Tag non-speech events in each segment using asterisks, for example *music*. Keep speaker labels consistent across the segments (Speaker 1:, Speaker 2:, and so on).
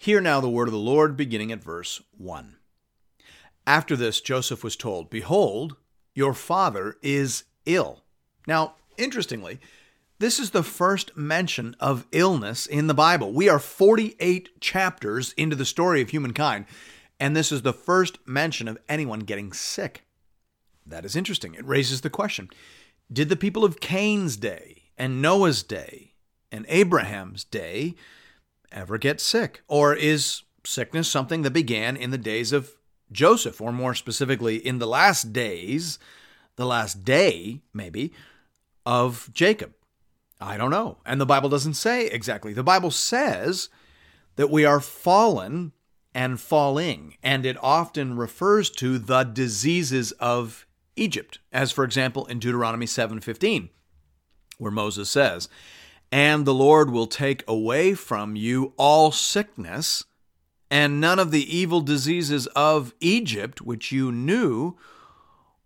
Speaker 1: Hear now the word of the Lord, beginning at verse 1. After this, Joseph was told, Behold, your father is ill. Now, interestingly, this is the first mention of illness in the Bible. We are 48 chapters into the story of humankind, and this is the first mention of anyone getting sick. That is interesting. It raises the question Did the people of Cain's day and Noah's day and Abraham's day ever get sick? Or is sickness something that began in the days of Joseph, or more specifically, in the last days, the last day, maybe, of Jacob? I don't know. And the Bible doesn't say exactly. The Bible says that we are fallen and falling, and it often refers to the diseases of Egypt, as for example in Deuteronomy 7:15, where Moses says, and the Lord will take away from you all sickness, and none of the evil diseases of Egypt, which you knew,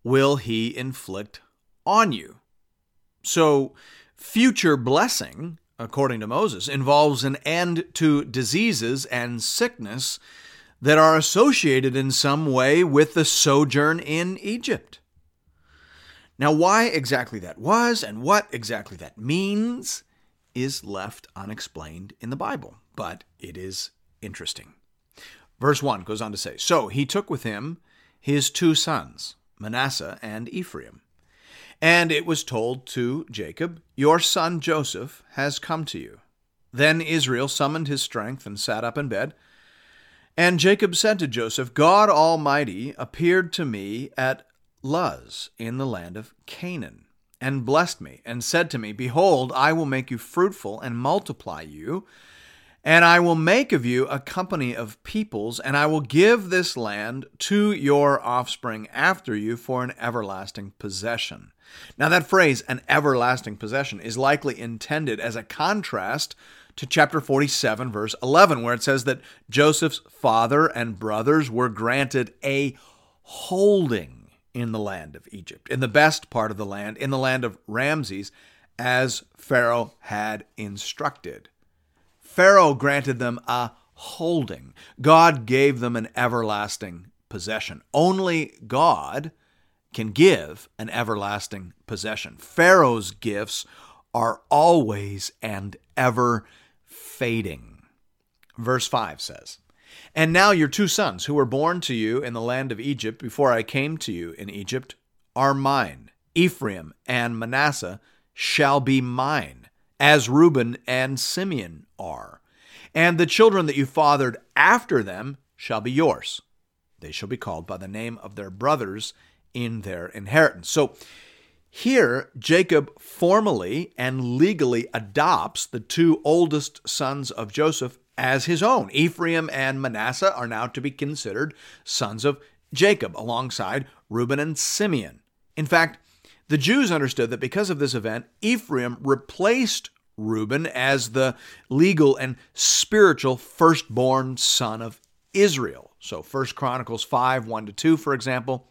Speaker 1: will he inflict on you. So, future blessing, according to Moses, involves an end to diseases and sickness that are associated in some way with the sojourn in Egypt. Now, why exactly that was and what exactly that means is left unexplained in the Bible, but it is interesting. Verse 1 goes on to say So he took with him his two sons, Manasseh and Ephraim. And it was told to Jacob, Your son Joseph has come to you. Then Israel summoned his strength and sat up in bed. And Jacob said to Joseph, God Almighty appeared to me at Luz in the land of Canaan and blessed me, and said to me, Behold, I will make you fruitful and multiply you, and I will make of you a company of peoples, and I will give this land to your offspring after you for an everlasting possession. Now, that phrase, an everlasting possession, is likely intended as a contrast to chapter 47, verse 11, where it says that Joseph's father and brothers were granted a holding in the land of Egypt, in the best part of the land, in the land of Ramses, as Pharaoh had instructed. Pharaoh granted them a holding. God gave them an everlasting possession. Only God can give an everlasting possession. Pharaoh's gifts are always and ever fading. Verse 5 says, and now your two sons, who were born to you in the land of Egypt before I came to you in Egypt, are mine. Ephraim and Manasseh shall be mine, as Reuben and Simeon are. And the children that you fathered after them shall be yours. They shall be called by the name of their brothers in their inheritance. So here, Jacob formally and legally adopts the two oldest sons of Joseph as his own. Ephraim and Manasseh are now to be considered sons of Jacob alongside Reuben and Simeon. In fact, the Jews understood that because of this event, Ephraim replaced Reuben as the legal and spiritual firstborn son of Israel. So 1 Chronicles 5 1 to 2, for example,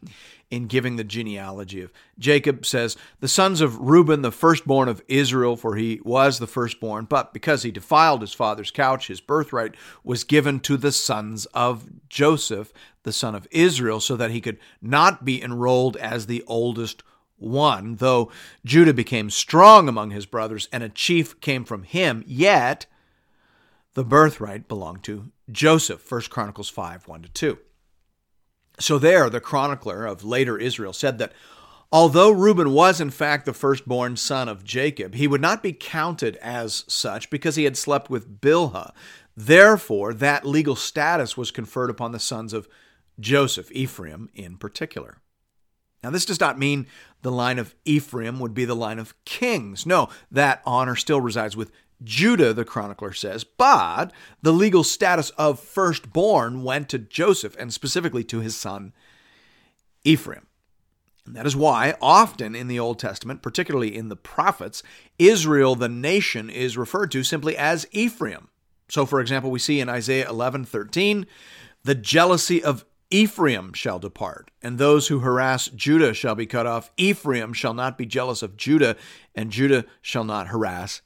Speaker 1: in giving the genealogy of Jacob says, The sons of Reuben, the firstborn of Israel, for he was the firstborn, but because he defiled his father's couch, his birthright was given to the sons of Joseph, the son of Israel, so that he could not be enrolled as the oldest one. Though Judah became strong among his brothers and a chief came from him, yet the birthright belonged to Joseph. 1 Chronicles 5 1 to 2. So there, the chronicler of later Israel said that although Reuben was in fact the firstborn son of Jacob, he would not be counted as such because he had slept with Bilhah. Therefore, that legal status was conferred upon the sons of Joseph, Ephraim in particular. Now, this does not mean the line of Ephraim would be the line of kings. No, that honor still resides with Judah, the chronicler says, but the legal status of firstborn went to Joseph and specifically to his son Ephraim. And that is why, often in the Old Testament, particularly in the prophets, Israel, the nation, is referred to simply as Ephraim. So, for example, we see in Isaiah 11 13, the jealousy of Ephraim shall depart, and those who harass Judah shall be cut off. Ephraim shall not be jealous of Judah, and Judah shall not harass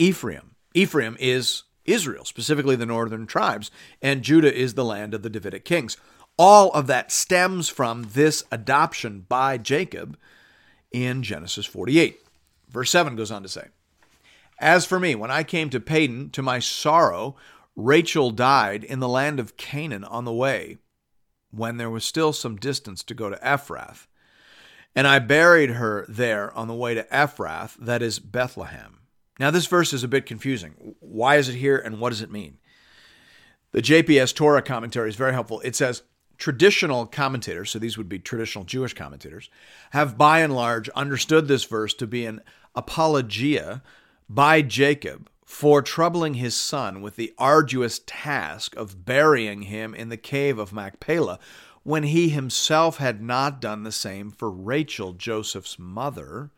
Speaker 1: Ephraim. Ephraim is Israel, specifically the northern tribes, and Judah is the land of the Davidic kings. All of that stems from this adoption by Jacob in Genesis 48. Verse 7 goes on to say, As for me, when I came to Padan, to my sorrow, Rachel died in the land of Canaan on the way, when there was still some distance to go to Ephrath. And I buried her there on the way to Ephrath, that is Bethlehem. Now, this verse is a bit confusing. Why is it here and what does it mean? The JPS Torah commentary is very helpful. It says, traditional commentators, so these would be traditional Jewish commentators, have by and large understood this verse to be an apologia by Jacob for troubling his son with the arduous task of burying him in the cave of Machpelah when he himself had not done the same for Rachel, Joseph's mother,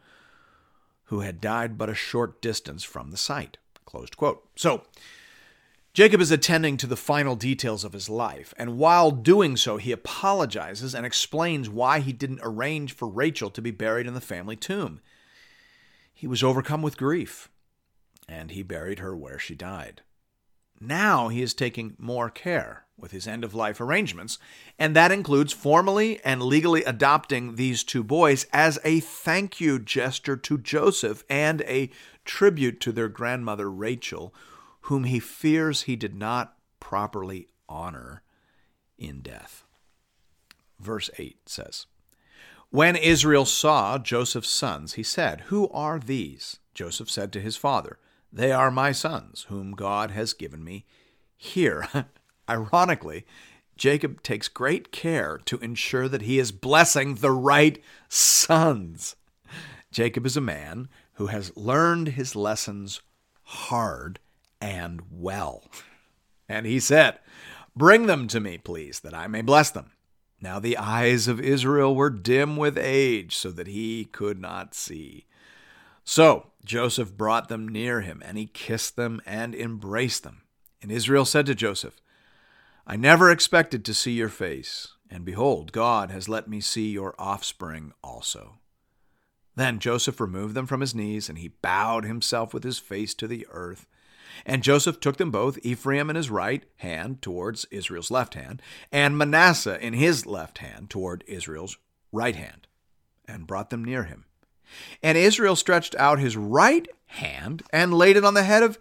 Speaker 1: who had died but a short distance from the site. So, Jacob is attending to the final details of his life, and while doing so, he apologizes and explains why he didn't arrange for Rachel to be buried in the family tomb. He was overcome with grief, and he buried her where she died. Now he is taking more care with his end of life arrangements, and that includes formally and legally adopting these two boys as a thank you gesture to Joseph and a tribute to their grandmother Rachel whom he fears he did not properly honor in death. Verse 8 says, When Israel saw Joseph's sons, he said, Who are these? Joseph said to his father, They are my sons, whom God has given me. Here, *laughs* ironically, Jacob takes great care to ensure that he is blessing the right sons. Jacob is a man who has learned his lessons hard and well. And he said, Bring them to me, please, that I may bless them. Now the eyes of Israel were dim with age, so that he could not see. So Joseph brought them near him, and he kissed them and embraced them. And Israel said to Joseph, I never expected to see your face, and behold, God has let me see your offspring also. Then Joseph removed them from his knees, and he bowed himself with his face to the earth. And Joseph took them both, Ephraim in his right hand towards Israel's left hand, and Manasseh in his left hand toward Israel's right hand, and brought them near him. And Israel stretched out his right hand and laid it on the head of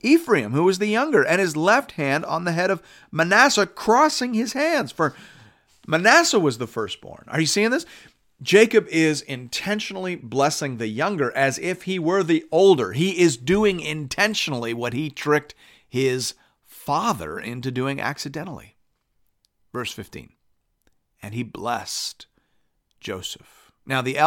Speaker 1: Ephraim, who was the younger, and his left hand on the head of Manasseh, crossing his hands. For Manasseh was the firstborn. Are you seeing this? Jacob is intentionally blessing the younger as if he were the older. He is doing intentionally what he tricked his father into doing accidentally. Verse 15. And he blessed Joseph. Now, the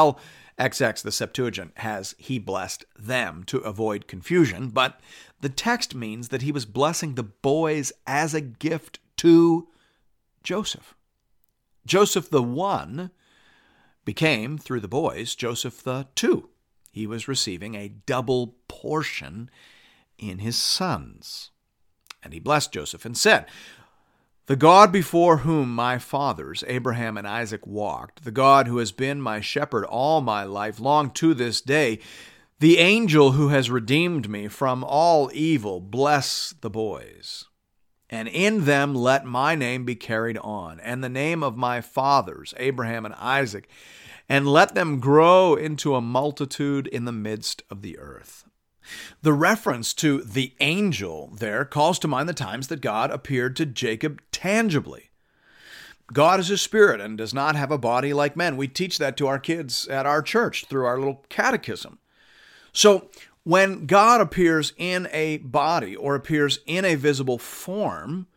Speaker 1: LXX, the Septuagint, has he blessed them to avoid confusion, but the text means that he was blessing the boys as a gift to Joseph. Joseph the one became, through the boys, Joseph the two. He was receiving a double portion in his sons. And he blessed Joseph and said, The God before whom my fathers, Abraham and Isaac, walked, the God who has been my shepherd all my life long to this day, the angel who has redeemed me from all evil, bless the boys. And in them let my name be carried on, and the name of my fathers, Abraham and Isaac, and let them grow into a multitude in the midst of the earth. The reference to the angel there calls to mind the times that God appeared to Jacob tangibly. God is a spirit and does not have a body like men. We teach that to our kids at our church through our little catechism. So, when God appears in a body or appears in a visible form,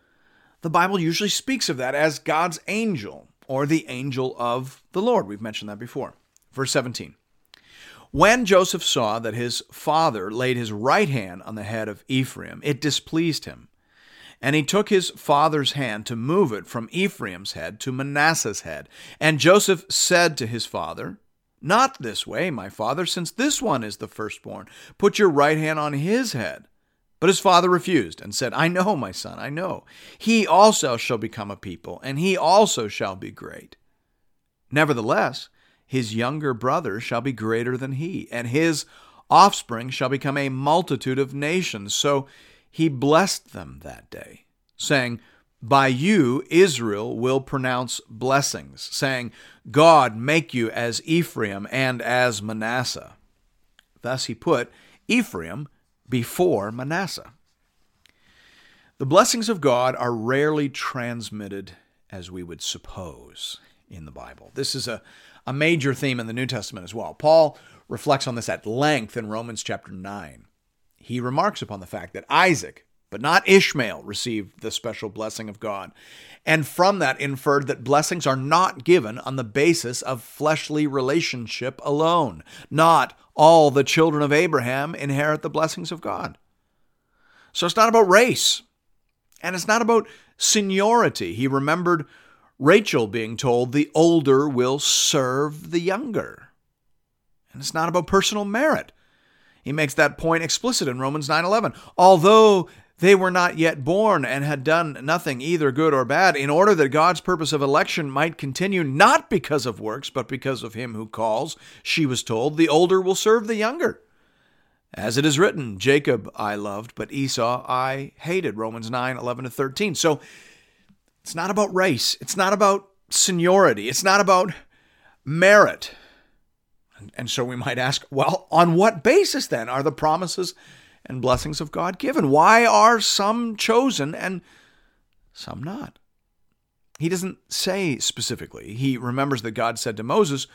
Speaker 1: the Bible usually speaks of that as God's angel or the angel of the Lord. We've mentioned that before. Verse 17. When Joseph saw that his father laid his right hand on the head of Ephraim, it displeased him. And he took his father's hand to move it from Ephraim's head to Manasseh's head. And Joseph said to his father, Not this way, my father, since this one is the firstborn. Put your right hand on his head. But his father refused and said, I know, my son, I know. He also shall become a people, and he also shall be great. Nevertheless, his younger brother shall be greater than he, and his offspring shall become a multitude of nations. So he blessed them that day, saying, By you Israel will pronounce blessings, saying, God make you as Ephraim and as Manasseh. Thus he put Ephraim before Manasseh. The blessings of God are rarely transmitted as we would suppose in the Bible. This is a, a major theme in the New Testament as well. Paul reflects on this at length in Romans chapter 9. He remarks upon the fact that Isaac, but not Ishmael, received the special blessing of God, and from that inferred that blessings are not given on the basis of fleshly relationship alone, not all the children of Abraham inherit the blessings of God. So it's not about race, and it's not about seniority. He remembered Rachel being told the older will serve the younger. And it's not about personal merit. He makes that point explicit in Romans 9:11. Although they were not yet born and had done nothing either good or bad, in order that God's purpose of election might continue not because of works, but because of him who calls, she was told, the older will serve the younger. As it is written, Jacob I loved, but Esau I hated. Romans 9, 11 to 13. So it's not about race. It's not about seniority. It's not about merit. And so we might ask, well, on what basis then are the promises and blessings of God given? Why are some chosen and some not? He doesn't say specifically. He remembers that God said to Moses,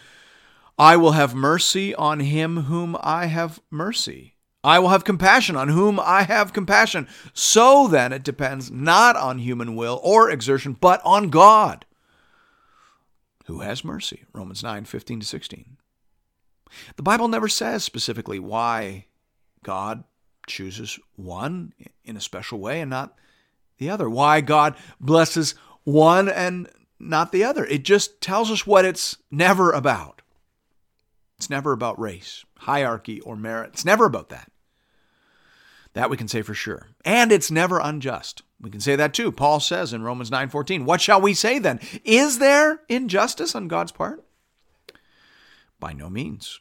Speaker 1: I will have mercy on him whom I have mercy. I will have compassion on whom I have compassion. So then it depends not on human will or exertion, but on God who has mercy. Romans 9, 15 to 16. The Bible never says specifically why God chooses one in a special way and not the other. Why God blesses one and not the other. It just tells us what it's never about. It's never about race, hierarchy, or merit. It's never about that. That we can say for sure. And it's never unjust. We can say that too. Paul says in Romans 9:14, "What shall we say then? Is there injustice on God's part?" By no means.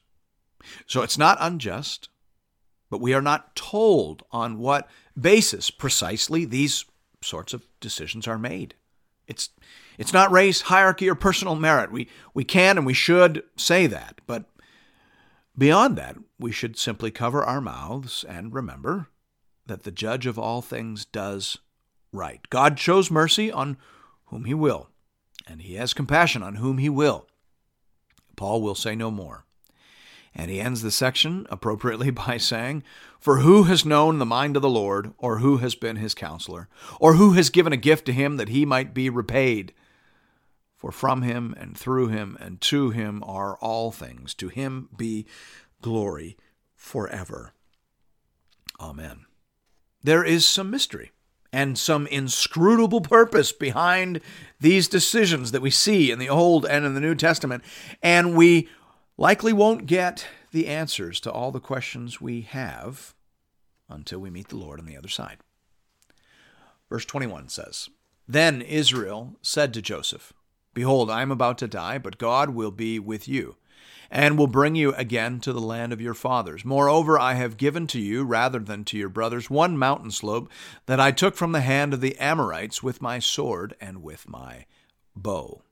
Speaker 1: So it's not unjust but we are not told on what basis precisely these sorts of decisions are made. It's it's not race, hierarchy, or personal merit. We we can and we should say that, but beyond that, we should simply cover our mouths and remember that the judge of all things does right. God shows mercy on whom he will, and he has compassion on whom he will. Paul will say no more. And he ends the section appropriately *laughs* by saying, For who has known the mind of the Lord, or who has been his counselor, or who has given a gift to him that he might be repaid? For from him and through him and to him are all things. To him be glory forever. Amen. There is some mystery and some inscrutable purpose behind these decisions that we see in the Old and in the New Testament, and we likely won't get the answers to all the questions we have until we meet the Lord on the other side. Verse 21 says Then Israel said to Joseph, Behold, I am about to die, but God will be with you, and will bring you again to the land of your fathers. Moreover, I have given to you, rather than to your brothers, one mountain slope that I took from the hand of the Amorites with my sword and with my bow.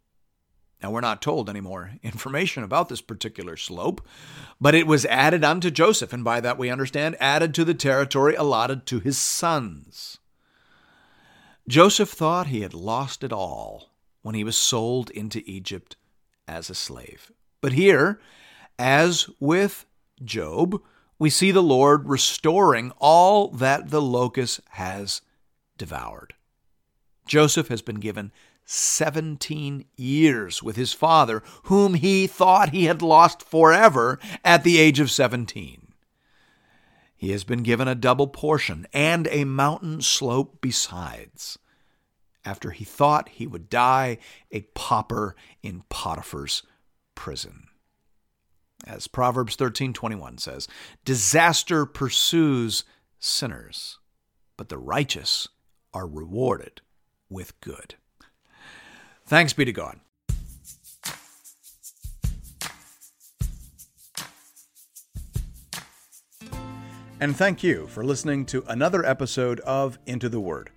Speaker 1: Now, we're not told any more *laughs* information about this particular slope, but it was added unto Joseph, and by that we understand added to the territory allotted to his sons. Joseph thought he had lost it all when he was sold into Egypt as a slave. But here, as with Job, we see the Lord restoring all that the locust has devoured. Joseph has been given 17 years with his father, whom he thought he had lost forever at the age of 17. He has been given a double portion and a mountain slope besides. After he thought he would die a pauper in Potiphar's prison. As Proverbs 13:21 says, disaster pursues sinners, but the righteous are rewarded with good. Thanks be to God. And thank you for listening to another episode of Into the Word.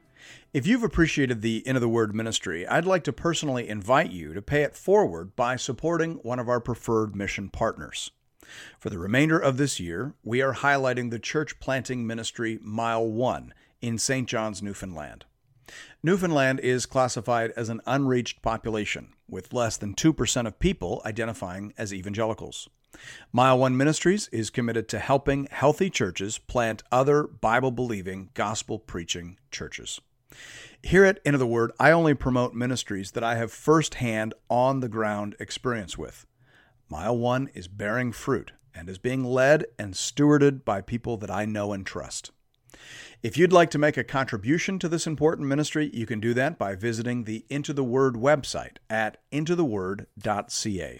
Speaker 1: If you've appreciated the Into the Word ministry, I'd like to personally invite you to pay it forward by supporting one of our preferred mission partners. For the remainder of this year, we are highlighting the church planting ministry Mile 1 in St. John's, Newfoundland. Newfoundland is classified as an unreached population, with less than 2% of people identifying as evangelicals. Mile One Ministries is committed to helping healthy churches plant other Bible believing, gospel preaching churches. Here at Into the Word, I only promote ministries that I have firsthand, on the ground experience with. Mile One is bearing fruit and is being led and stewarded by people that I know and trust. If you'd like to make a contribution to this important ministry, you can do that by visiting the Into the Word website at intotheword.ca.